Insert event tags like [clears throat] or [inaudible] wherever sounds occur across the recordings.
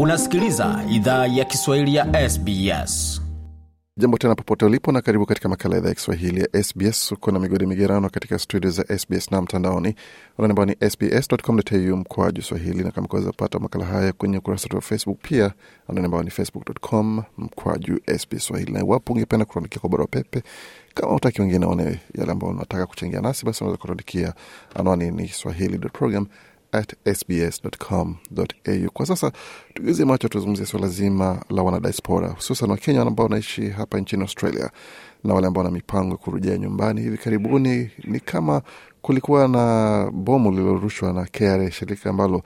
Unasikiliza idhaa ya Kiswahili ya SBS. Jambo tena popote ulipo na karibu katika makala idhaa ya Kiswahili ya SBS. Uko na migodi migerano katika studio za SBS na mtandaoni ambao ni sbs.com.au mkoaju swahili, na kama kuweza kupata makala haya kwenye ukurasa wetu wa Facebook pia ambao ni facebook.com mkoaju SBS swahili, na iwapo ungependa kutuandikia kwa barua pepe kama utaki wengine one yale ambao unataka kuchangia nasi, basi unaweza kutuandikia. Anwani ni swahili.program at sbs.com.au. Kwa sasa tugize macho, tuzungumzie suala zima la wanadiaspora, hususan Wakenya ambao wanaishi hapa nchini Australia na wale ambao wana mipango ya kurejea nyumbani hivi karibuni. Ni kama kulikuwa na bomu lililorushwa na KRA, shirika ambalo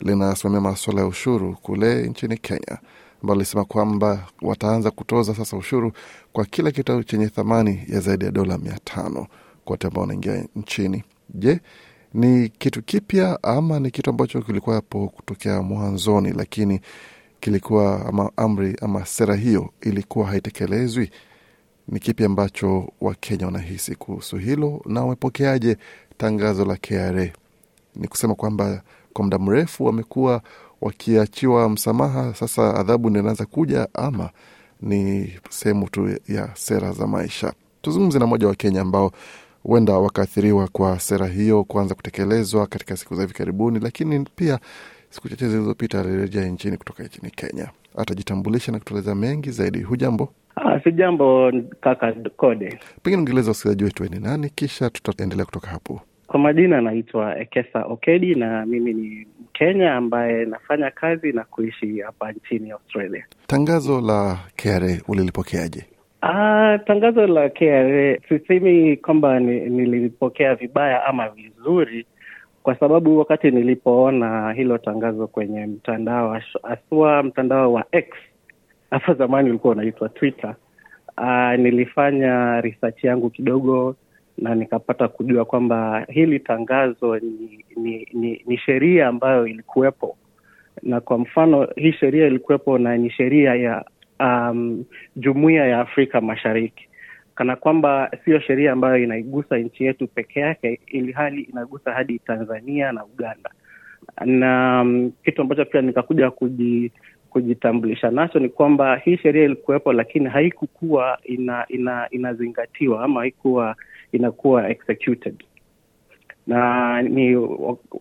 linasimamia maswala ya ushuru kule nchini Kenya, ambalo lisema kwamba wataanza kutoza sasa ushuru kwa kila kitu chenye thamani ya zaidi ya dola mia tano kwa wote ambao wanaingia nchini. Je, ni kitu kipya ama ni kitu ambacho kilikuwa hapo kutokea mwanzoni, lakini kilikuwa ama amri ama sera hiyo ilikuwa haitekelezwi? Ni kipi ambacho Wakenya wanahisi kuhusu hilo na wamepokeaje tangazo la KRA? Ni kusema kwamba kwa muda mrefu wamekuwa wakiachiwa msamaha, sasa adhabu ndio kuja, ama ni sehemu tu ya sera za maisha? Tuzungumze na mmoja wa Kenya ambao huenda wakaathiriwa kwa sera hiyo kuanza kutekelezwa katika siku za hivi karibuni, lakini pia siku chache zilizopita alirejea nchini kutoka nchini Kenya. Atajitambulisha na kutueleza mengi zaidi. Hujambo? Ah, si jambo kaka Kode. Pengine ungeeleza wasikilizaji wetu ni nani, kisha tutaendelea kutoka hapo. Kwa majina anaitwa Ekesa Okedi na mimi ni Mkenya ambaye nafanya kazi na kuishi hapa nchini Australia. Tangazo la KRA ulilipokeaje? Ah, tangazo la KRA sisemi kwamba nilipokea vibaya ama vizuri, kwa sababu wakati nilipoona hilo tangazo kwenye mtandao haswa mtandao wa X hapo zamani ulikuwa unaitwa Twitter. Ah, nilifanya research yangu kidogo na nikapata kujua kwamba hili tangazo ni, ni, ni, ni sheria ambayo ilikuwepo, na kwa mfano hii sheria ilikuwepo na ni sheria ya um, jumuiya ya Afrika Mashariki, kana kwamba siyo sheria ambayo inaigusa nchi yetu peke yake, ili hali inagusa hadi Tanzania na Uganda. Na um, kitu ambacho pia nikakuja kuji, kujitambulisha nacho ni kwamba hii sheria ilikuwepo, lakini haikukuwa ina, ina, inazingatiwa ama haikuwa inakuwa executed na ni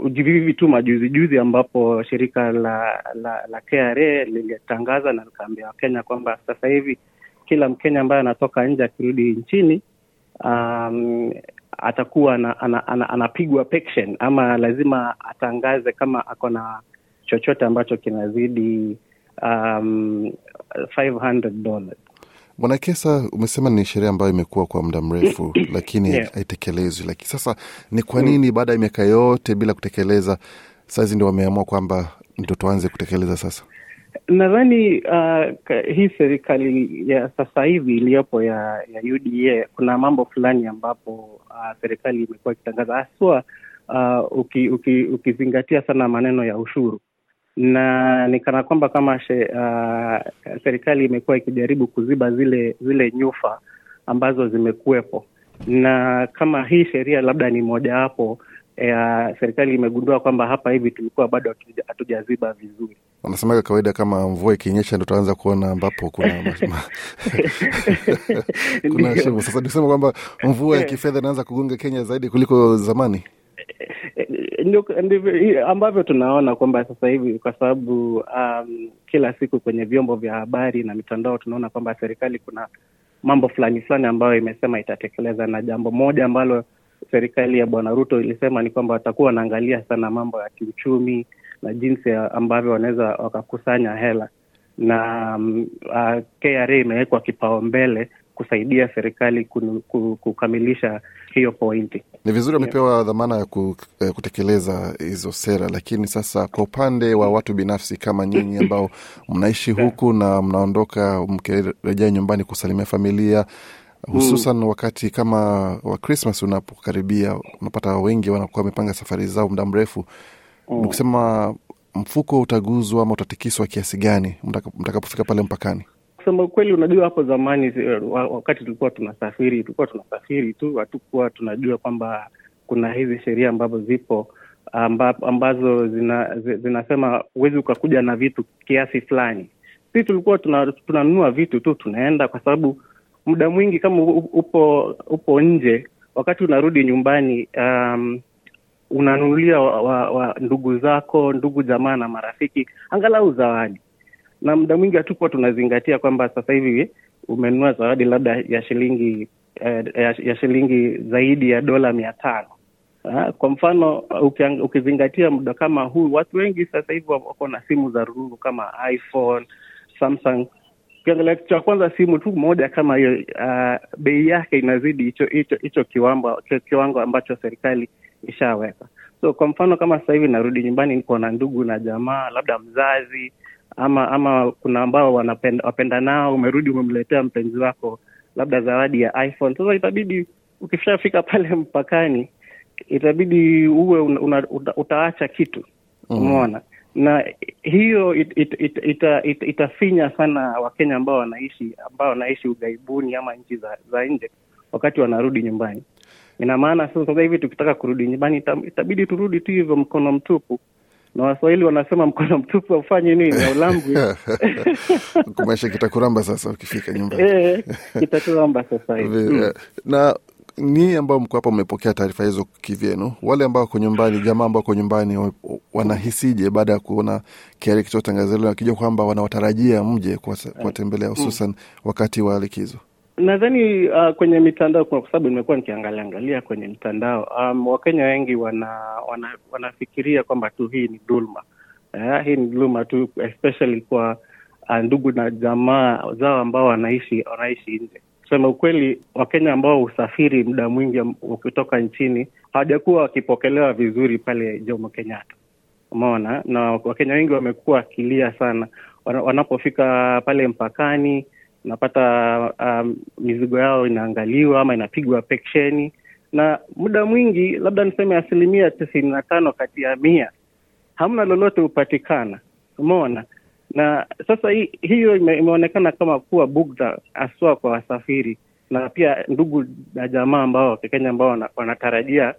vivi tu majuzi juzi ambapo shirika la la, la KRA lilitangaza na likaambia Wakenya kwamba sasa hivi kila Mkenya ambaye anatoka nje akirudi nchini um, atakuwa ana, ana, ana, anapigwa pension ama lazima atangaze kama ako na chochote ambacho kinazidi um, 500 dollars. Bwana Kesa, umesema ni sheria ambayo imekuwa kwa muda mrefu [coughs] lakini Yeah. haitekelezwi. Lakini sasa ni kwa nini baada ya miaka yote bila kutekeleza, sahizi ndio wameamua kwamba ndio tuanze kutekeleza sasa? Nadhani uh, hii serikali ya sasa hivi iliyopo ya, ya UDA kuna mambo fulani ambapo uh, serikali imekuwa ikitangaza haswa uh, uki, uki, ukizingatia sana maneno ya ushuru na ni kana kwamba kama she, uh, serikali imekuwa ikijaribu kuziba zile zile nyufa ambazo zimekuwepo, na kama hii sheria labda ni mojawapo ya serikali imegundua kwamba hapa hivi tulikuwa bado hatujaziba vizuri. Wanasemaga kawaida kama mvua ikinyesha ndo tuanza kuona ambapo kuna [laughs] [laughs] kuna shimo. Sasa nisema kwamba mvua ya kifedha inaanza kugonga Kenya zaidi kuliko zamani. Ambavyo tunaona kwamba sasa hivi kwa sababu um, kila siku kwenye vyombo vya habari na mitandao tunaona kwamba serikali kuna mambo fulani fulani ambayo imesema itatekeleza, na jambo moja ambalo serikali ya Bwana Ruto ilisema ni kwamba watakuwa wanaangalia sana mambo ya kiuchumi na jinsi ambavyo wanaweza wakakusanya hela. Na um, uh, KRA imewekwa kipaumbele kusaidia serikali kukamilisha hiyo pointi. Ni vizuri wamepewa dhamana ya eh, kutekeleza hizo sera, lakini sasa kwa upande wa watu binafsi kama nyinyi ambao [coughs] mnaishi huku na mnaondoka mkirejea nyumbani kusalimia familia hususan wakati kama wa Krismas unapokaribia, unapata wengi wanakuwa wamepanga safari zao muda mrefu. nikusema mfuko utaguzwa ama utatikiswa kiasi gani mtaka- mtakapofika pale mpakani? Kusema ukweli, unajua hapo zamani wakati tulikuwa tunasafiri tulikuwa tunasafiri tu, hatukuwa tunajua kwamba kuna hizi sheria ambazo zipo amba, ambazo zina, zinasema huwezi ukakuja na vitu kiasi fulani. Sisi tulikuwa tuna- tunanunua vitu tu tunaenda, kwa sababu muda mwingi kama upo upo nje, wakati unarudi nyumbani um, unanunulia wa, wa, wa ndugu zako, ndugu jamaa na marafiki angalau zawadi, na muda mwingi hatukuwa tunazingatia kwamba sasa hivi umenunua zawadi labda ya shilingi eh, ya, shilingi zaidi ya dola mia tano. Ah, Kwa mfano ukiang- ukizingatia muda kama huu, watu wengi sasa hivi wako na simu za rununu kama iPhone, Samsung. Ukiangalia kitu cha kwanza, simu tu moja kama hiyo uh, bei yake inazidi hicho hicho hicho kiwango kiwango ambacho serikali ishaweka. So kwa mfano kama sasa hivi narudi nyumbani, niko na ndugu na jamaa, labda mzazi ama ama kuna ambao wanapenda wapenda nao, umerudi umemletea mpenzi wako labda zawadi ya iPhone. Sasa itabidi ukishafika pale [laughs] mpakani itabidi uwe una, una, uta, utaacha kitu. Umeona? Na hiyo it, it, it, ita, it, itafinya sana wakenya ambao wanaishi ambao wanaishi ughaibuni ama nchi za, za nje wakati wanarudi nyumbani. Ina maana sasa sasa hivi tukitaka kurudi nyumbani itabidi turudi tu hivyo mkono mtupu na waswahili wanasema mkono mtupu aufanye nini aulambwi [laughs] kumaisha kitakuramba sasa ukifika nyumbani. Eh, itaturamba sasa hivi. Mm. eh, na ni ambao mko hapa mmepokea taarifa hizo kivyenu, wale ambao wako nyumbani, jamaa ambao wako nyumbani wanahisije baada ya kuona kiari hilo, wakijua kwamba wanawatarajia mje kuwatembelea hususan wakati wa likizo? Nadhani uh, kwenye mitandao kwa sababu nimekuwa nikiangalia angalia kwenye mitandao um, wakenya wengi wana, wana wanafikiria kwamba tu hii ni dhulma uh, hii ni dhulma tu especially kwa uh, ndugu na jamaa zao ambao wanaishi wanaishi nje. Kusema ukweli wakenya ambao husafiri muda mwingi ukitoka nchini hawajakuwa wakipokelewa vizuri pale jomo kenyatta. Umeona? Na wakenya wengi wamekuwa wakilia sana. Wanapofika pale mpakani unapata um, mizigo yao inaangaliwa ama inapigwa peksheni. Na muda mwingi labda niseme asilimia tisini na tano kati ya mia hamna lolote hupatikana. Umeona? Na sasa hi, hiyo ime, imeonekana kama kuwa bugdha haswa kwa wasafiri na pia ndugu na jamaa ambao wakikenya ambao wanatarajia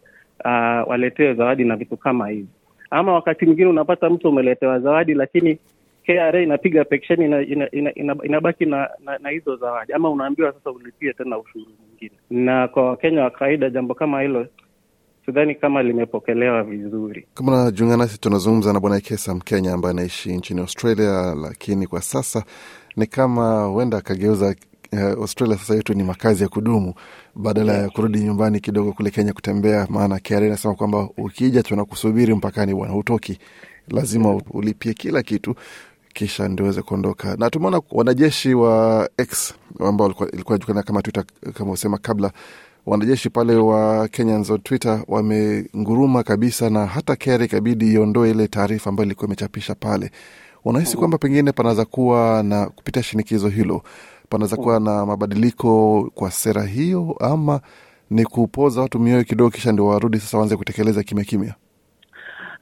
uh, waletewe zawadi na vitu kama hivi. Ama wakati mwingine unapata mtu umeletewa zawadi lakini KRA inapiga peksheni ina, ina, ina, ina, inabaki na, na, hizo zawadi ama unaambiwa sasa ulipie tena ushuru mwingine. Na kwa Wakenya wa kawaida jambo kama hilo sidhani kama limepokelewa vizuri. Kama unajiunga nasi, tunazungumza na Bwana Kesa, Mkenya ambaye anaishi nchini Australia, lakini kwa sasa ni kama huenda akageuza eh, Australia sasa yetu ni makazi ya kudumu badala ya kurudi nyumbani kidogo kule Kenya kutembea. Maana KRA inasema kwamba ukija tunakusubiri mpakani, bwana, hutoki, lazima ulipie kila kitu kisha ndio uweze kuondoka. Na tumeona wanajeshi wa X ambao ilikuwa julikana kama Twitter kama usema kabla wanajeshi pale wa Kenyans on Twitter wamenguruma kabisa, na hata KRA ikabidi iondoe ile taarifa ambayo ilikuwa imechapisha pale. Unahisi kwamba pengine panaweza kuwa na kupitia shinikizo hilo, panaweza kuwa na mabadiliko kwa sera hiyo, ama ni kupoza watu mioyo kidogo, kisha ndio warudi sasa waanze kutekeleza kimya kimya?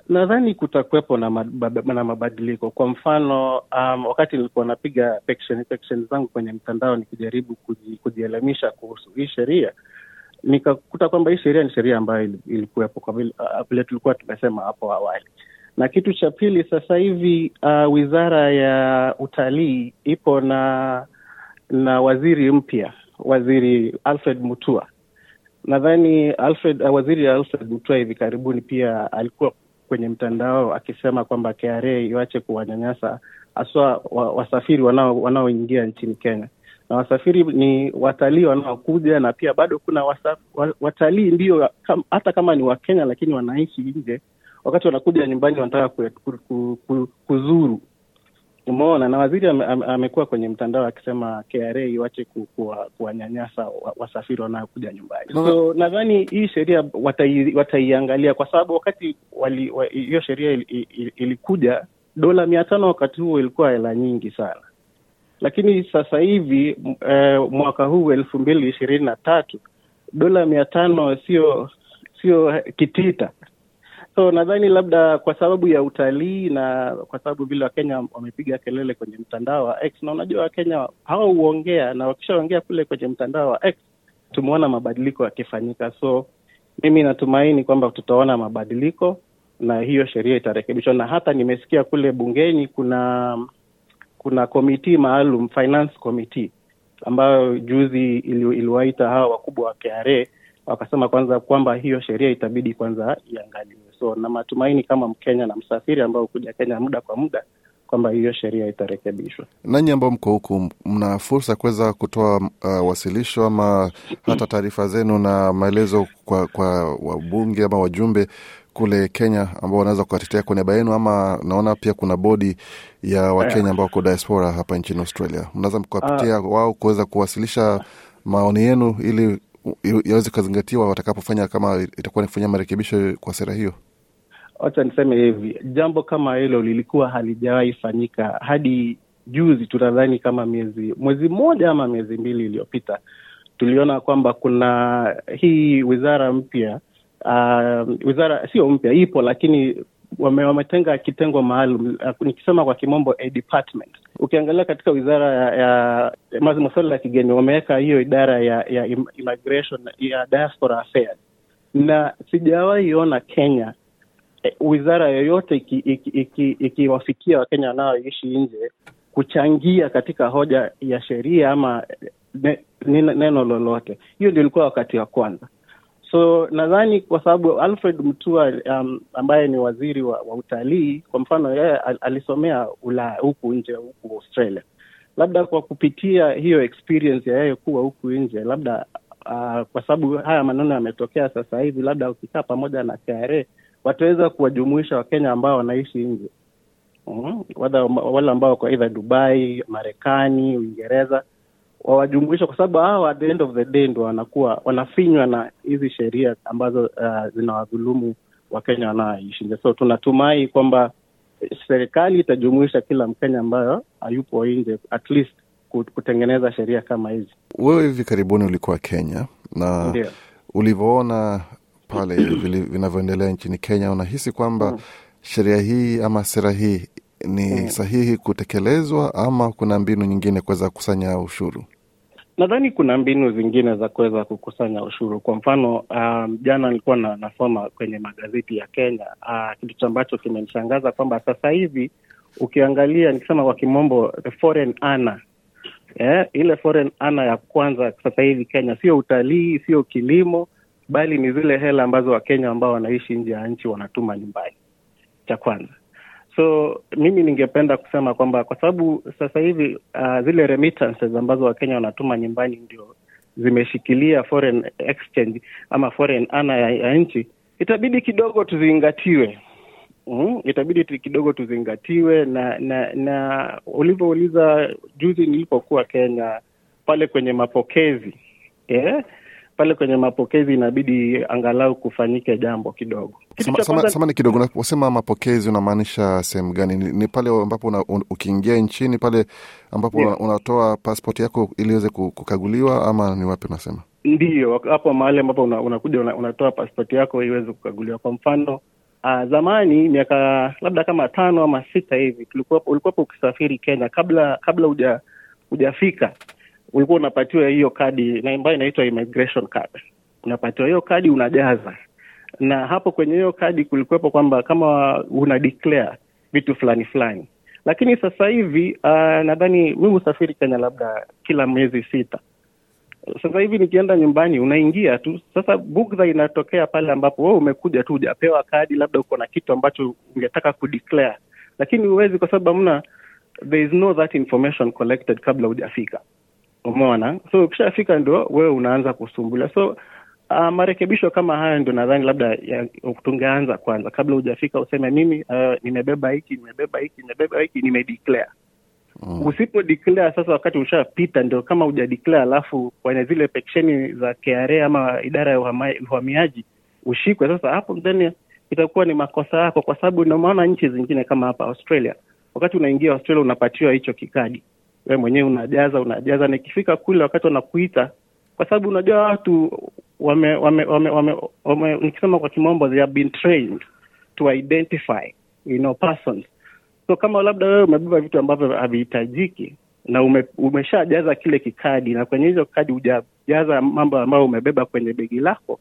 Nadhani kutakuwepo na, mab na mabadiliko. Kwa mfano um, wakati nilikuwa napiga zangu kwenye mtandao nikijaribu kuji, kujielimisha kuhusu hii sheria nikakuta kwamba hii sheria ni sheria ambayo ilikuwepo kwa vile uh, tulikuwa tumesema hapo awali. Na kitu cha pili, sasa hivi uh, wizara ya utalii ipo na na waziri mpya, waziri Alfred Mutua. Nadhani Alfred, uh, waziri Alfred Mutua hivi karibuni pia alikuwa kwenye mtandao akisema kwamba KRA iwache kuwanyanyasa haswa wa, wasafiri wanao wanaoingia nchini Kenya na wasafiri ni watalii wanaokuja na pia bado kuna wasa, wa, watalii ndio kam, hata kama ni Wakenya lakini wanaishi nje, wakati wanakuja nyumbani wanataka ku, ku, ku, ku, kuzuru. Umeona, na waziri ame, ame, amekuwa kwenye mtandao akisema KRA iwache ku, kuwa, kuwanyanyasa wasafiri wanaokuja nyumbani. So nadhani hii sheria watai, wataiangalia kwa sababu wakati hiyo wa- sheria il, il, ilikuja dola mia tano wakati huo ilikuwa hela nyingi sana lakini sasa hivi eh, mwaka huu elfu mbili ishirini na tatu dola mia tano sio sio kitita so nadhani labda kwa sababu ya utalii na kwa sababu vile wakenya wamepiga kelele kwenye mtandao wa X na unajua wakenya hao huongea na wakishaongea kule kwenye mtandao wa X tumeona mabadiliko yakifanyika so mimi natumaini kwamba tutaona mabadiliko na hiyo sheria itarekebishwa. Na hata nimesikia kule bungeni kuna kuna komiti maalum finance committee ambayo juzi ili- iliwaita hawa wakubwa wa KRA wakasema kwanza kwamba hiyo sheria itabidi kwanza iangaliwe. So na matumaini kama Mkenya na msafiri ambao kuja Kenya muda kwa muda kwamba hiyo sheria itarekebishwa. Nanyi ambao mko huku, mna fursa ya kuweza kutoa uh, wasilisho ama hata taarifa zenu na maelezo kwa, kwa wabunge ama wajumbe kule Kenya ambao wanaweza kuwatetea kwa niaba yenu, ama naona pia kuna bodi ya Wakenya ambao wako diaspora hapa nchini Australia. Mnaweza mkawapitia wao kuweza kuwasilisha maoni yenu ili yaweze kuzingatiwa watakapofanya, kama itakuwa ni kufanyia marekebisho kwa sera hiyo. Wacha niseme hivi, jambo kama hilo lilikuwa halijawahi fanyika hadi juzi. Tunadhani kama miezi mwezi mmoja ama miezi mbili iliyopita, tuliona kwamba kuna hii wizara mpya uh, wizara sio mpya, ipo lakini wame, wametenga kitengo maalum uh, nikisema kwa kimombo a department. Ukiangalia katika wizara ya, ya masuala ya kigeni wameweka hiyo idara ya, ya immigration ya diaspora affairs, na sijawahi ona Kenya eh, wizara yoyote ikiwafikia iki, iki, iki Wakenya wanaoishi nje kuchangia katika hoja ya sheria ama ne, neno, neno lolote. Hiyo ndio ilikuwa wakati wa kwanza. So nadhani kwa sababu Alfred Mutua um, ambaye ni waziri wa, wa utalii kwa mfano, yeye alisomea Ulaya huku nje huku Australia, labda kwa kupitia hiyo experience ya yeye kuwa huku nje, labda uh, kwa sababu haya maneno yametokea sasa hivi, labda ukikaa pamoja na KRA wataweza kuwajumuisha Wakenya ambao wanaishi nje. Mm, wale ambao wako aidha Dubai, Marekani, Uingereza wawajumuisha kwa sababu hawa at the end of the day ndo wanakuwa wanafinywa na hizi sheria ambazo uh, zinawadhulumu Wakenya wanaoishi nje. So tunatumai kwamba serikali itajumuisha kila Mkenya ambayo hayupo nje at least kutengeneza sheria kama hizi. Wewe hivi karibuni ulikuwa Kenya na Ndio. ulivyoona pale [clears throat] vinavyoendelea nchini Kenya, unahisi kwamba sheria hii ama sera hii ni sahihi kutekelezwa ama kuna mbinu nyingine kuweza kukusanya ushuru? Nadhani kuna mbinu zingine za kuweza kukusanya ushuru. Kwa mfano, um, jana nilikuwa na, nasoma kwenye magazeti ya Kenya uh, kitu ambacho kimenishangaza kwamba sasa hivi ukiangalia, nikisema kwa kimombo the foreign ana yeah, ile foreign ana ya kwanza sasa hivi Kenya sio utalii, sio kilimo, bali ni zile hela ambazo Wakenya ambao wanaishi nje ya nchi wanatuma nyumbani, cha kwanza. So mimi ningependa kusema kwamba kwa sababu sasa hivi uh, zile remittances ambazo Wakenya wanatuma nyumbani ndio zimeshikilia foreign exchange ama foreign ana ya, ya nchi, itabidi kidogo tuzingatiwe. Mm, itabidi kidogo tuzingatiwe na na na ulivyouliza juzi nilipokuwa Kenya pale kwenye mapokezi eh, pale kwenye mapokezi inabidi angalau kufanyike jambo kidogo. Samani kidogo, unaposema mapokezi unamaanisha sehemu gani? Ni, ni pale ambapo una, un, ukiingia nchini pale ambapo yeah, unatoa passport yako ili iweze kukaguliwa ama ni wapi unasema? Ndiyo, hapo mahali ambapo una- unakuja una, unatoa pasipoti yako iweze kukaguliwa. Kwa mfano uh, zamani miaka labda kama tano ama sita hivi tulikuwa ulikuwapo ukisafiri Kenya, kabla kabla uja hujafika ulikuwa unapatiwa hiyo kadi ambayo inaitwa immigration card. Unapatiwa hiyo kadi unajaza, na hapo kwenye hiyo kadi kulikuwepo kwamba kama una declare vitu fulani fulani, lakini sasa hivi uh, nadhani mimi husafiri Kenya labda kila miezi sita sasa hivi nikienda nyumbani unaingia tu. Sasa bugdha inatokea pale ambapo wewe umekuja tu hujapewa kadi, labda uko na kitu ambacho ungetaka kudeclare, lakini huwezi kwa sababu hamna, there is no that information collected kabla hujafika. Umeona? So ukishafika ndio wewe unaanza kusumbulia. So uh, marekebisho kama haya ndio nadhani labda tungeanza kwanza kabla hujafika, useme mimi uh, nimebeba hiki nimebeba hiki nimebeba hiki nimedeclare usipo declare sasa, wakati ushapita, ndio kama uja declare, alafu kwenye zile peksheni za KRA ama idara ya uhamiaji ushikwe. Sasa hapo then itakuwa ni makosa yako, kwa sababu ndio maana nchi zingine kama hapa Australia, wakati unaingia Australia unapatiwa hicho kikadi, wewe mwenyewe unajaza unajaza, na ikifika kule wakati wanakuita, kwa sababu unajua watu wame, wame, wame, wame, wame nikisema kwa kimombo they have been trained to identify you know persons. So kama labda wewe umebeba vitu ambavyo havihitajiki na ume, umeshajaza kile kikadi na kwenye hizo kadi hujajaza mambo ambayo umebeba kwenye begi lako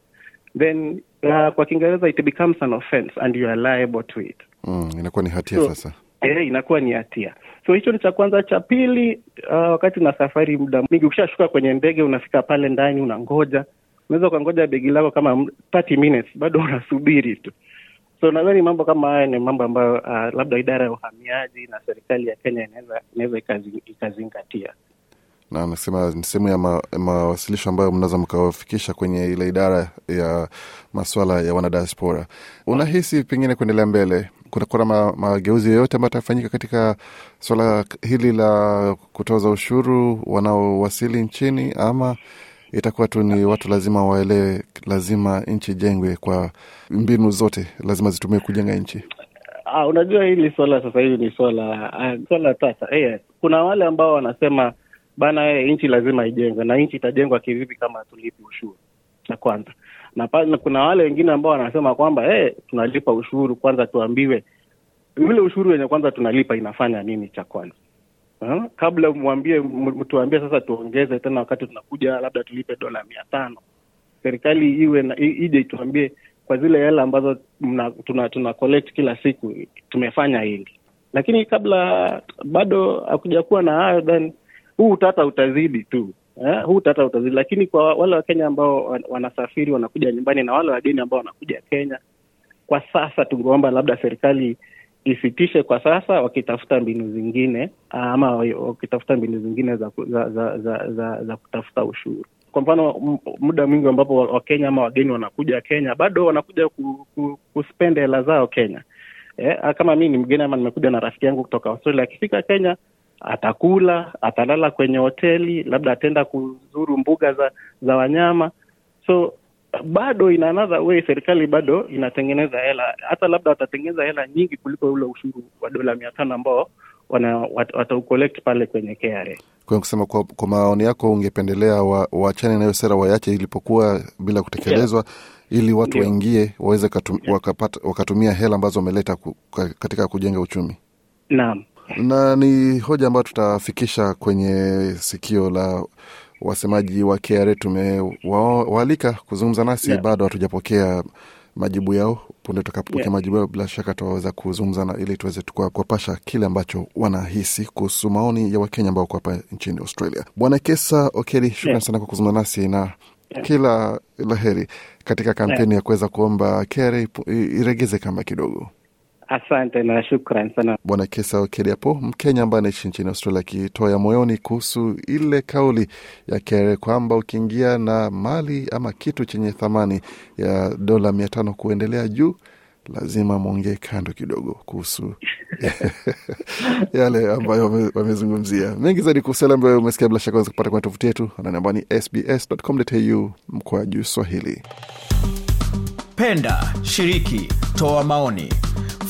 then uh, kwa kiingereza it becomes an offense and you are liable to it. Mm, inakuwa ni hatia So, sasa. eh, inakuwa ni hatia so hicho ni cha kwanza. Cha pili uh, wakati una safari muda mwingi ukishashuka kwenye ndege unafika pale ndani unangoja. Unaweza ukangoja begi lako kama 30 minutes bado unasubiri tu. So nadhani mambo kama haya ni mambo ambayo uh, labda idara ya uhamiaji na serikali ya kenya inaweza ikazingatia. Na amesema ni sehemu ya ma, mawasilisho ambayo mnaweza mkawafikisha kwenye ile idara ya maswala ya wanadiaspora. Unahisi pengine kuendelea mbele kutakuwa na mageuzi yoyote ambayo atafanyika katika swala hili la kutoza ushuru wanaowasili nchini, ama itakuwa tu ni watu lazima waelewe, lazima nchi jengwe kwa mbinu zote, lazima zitumie kujenga nchi? Ah, unajua hili swala sasa hivi ni swala uh, swala tata. Hey, Kuna wale ambao wanasema bana, hey, nchi lazima ijengwe, na nchi itajengwa kivipi kama tulipi ushuru? Cha kwanza, na na kuna wale wengine ambao wanasema kwamba hey, tunalipa ushuru, kwanza tuambiwe. Vile ushuru wenye kwanza tunalipa inafanya nini? Cha kwanza? Uh, kabla mwambie mtuambie tuambie sasa tuongeze tena, wakati tunakuja labda tulipe dola mia tano. Serikali iwe na, ije ituambie kwa zile hela ambazo mna, tuna, tuna collect kila siku tumefanya hili, lakini kabla bado hakuja kuwa na hayo, then huu utata utazidi tu eh, huu tata utazidi. Lakini kwa wale Wakenya ambao wanasafiri wanakuja nyumbani na wale wageni ambao wanakuja Kenya, kwa sasa tungeomba labda serikali isitishe kwa sasa, wakitafuta mbinu zingine ama wakitafuta mbinu zingine za, za, za, za, za, za kutafuta ushuru. Kwa mfano muda mwingi ambapo Wakenya ama wageni wanakuja Kenya, bado wanakuja ku, ku, kuspend hela zao Kenya. Eh, kama mi ni mgeni ama nimekuja na rafiki yangu kutoka Australia, akifika Kenya atakula, atalala kwenye hoteli, labda ataenda kuzuru mbuga za za wanyama. So bado in another way serikali bado inatengeneza hela, hata labda watatengeneza hela nyingi kuliko ule ushuru wa dola mia tano ambao wana wat- wataucollect pale kwenye KRA. Kwa kusema kwa, kwa maoni yako ungependelea wa- waachane nayo sera waache ilipokuwa bila kutekelezwa ili watu waingie waweze katu, wakapata, wakatumia hela ambazo wameleta ku, katika kujenga uchumi Naam. Na ni hoja ambayo tutafikisha kwenye sikio la wasemaji wa KRA. Tumewaalika kuzungumza nasi Yeah. bado hatujapokea majibu yao. Punde tutakapopokea Yeah. majibu yao, bila shaka tutaweza kuzungumza na ili tuweze kuwapasha kile ambacho wanahisi kuhusu maoni ya Wakenya ambao wako hapa nchini Australia. Bwana Kesa Okeli, shukran Yeah. sana kwa kuzungumza nasi na Yeah. kila la heri katika kampeni ya kuweza kuomba KRA iregeze kamba kidogo. Asante na shukran sana. Bwana Kesa Okeli Mkenya ambaye anaishi nchini Australia, akitoa ya moyoni kuhusu ile kauli ya Kere kwamba ukiingia na mali ama kitu chenye thamani ya dola mia tano kuendelea juu lazima mwongee kando kidogo kuhusu [laughs] yale ambayo wamezungumzia. Mengi zaidi kuhusu yale ambayo umesikia, bila shaka unaweza kupata kwenye tovuti yetu anani ambao ni sbs.com.au juu Swahili. Penda, shiriki, toa maoni.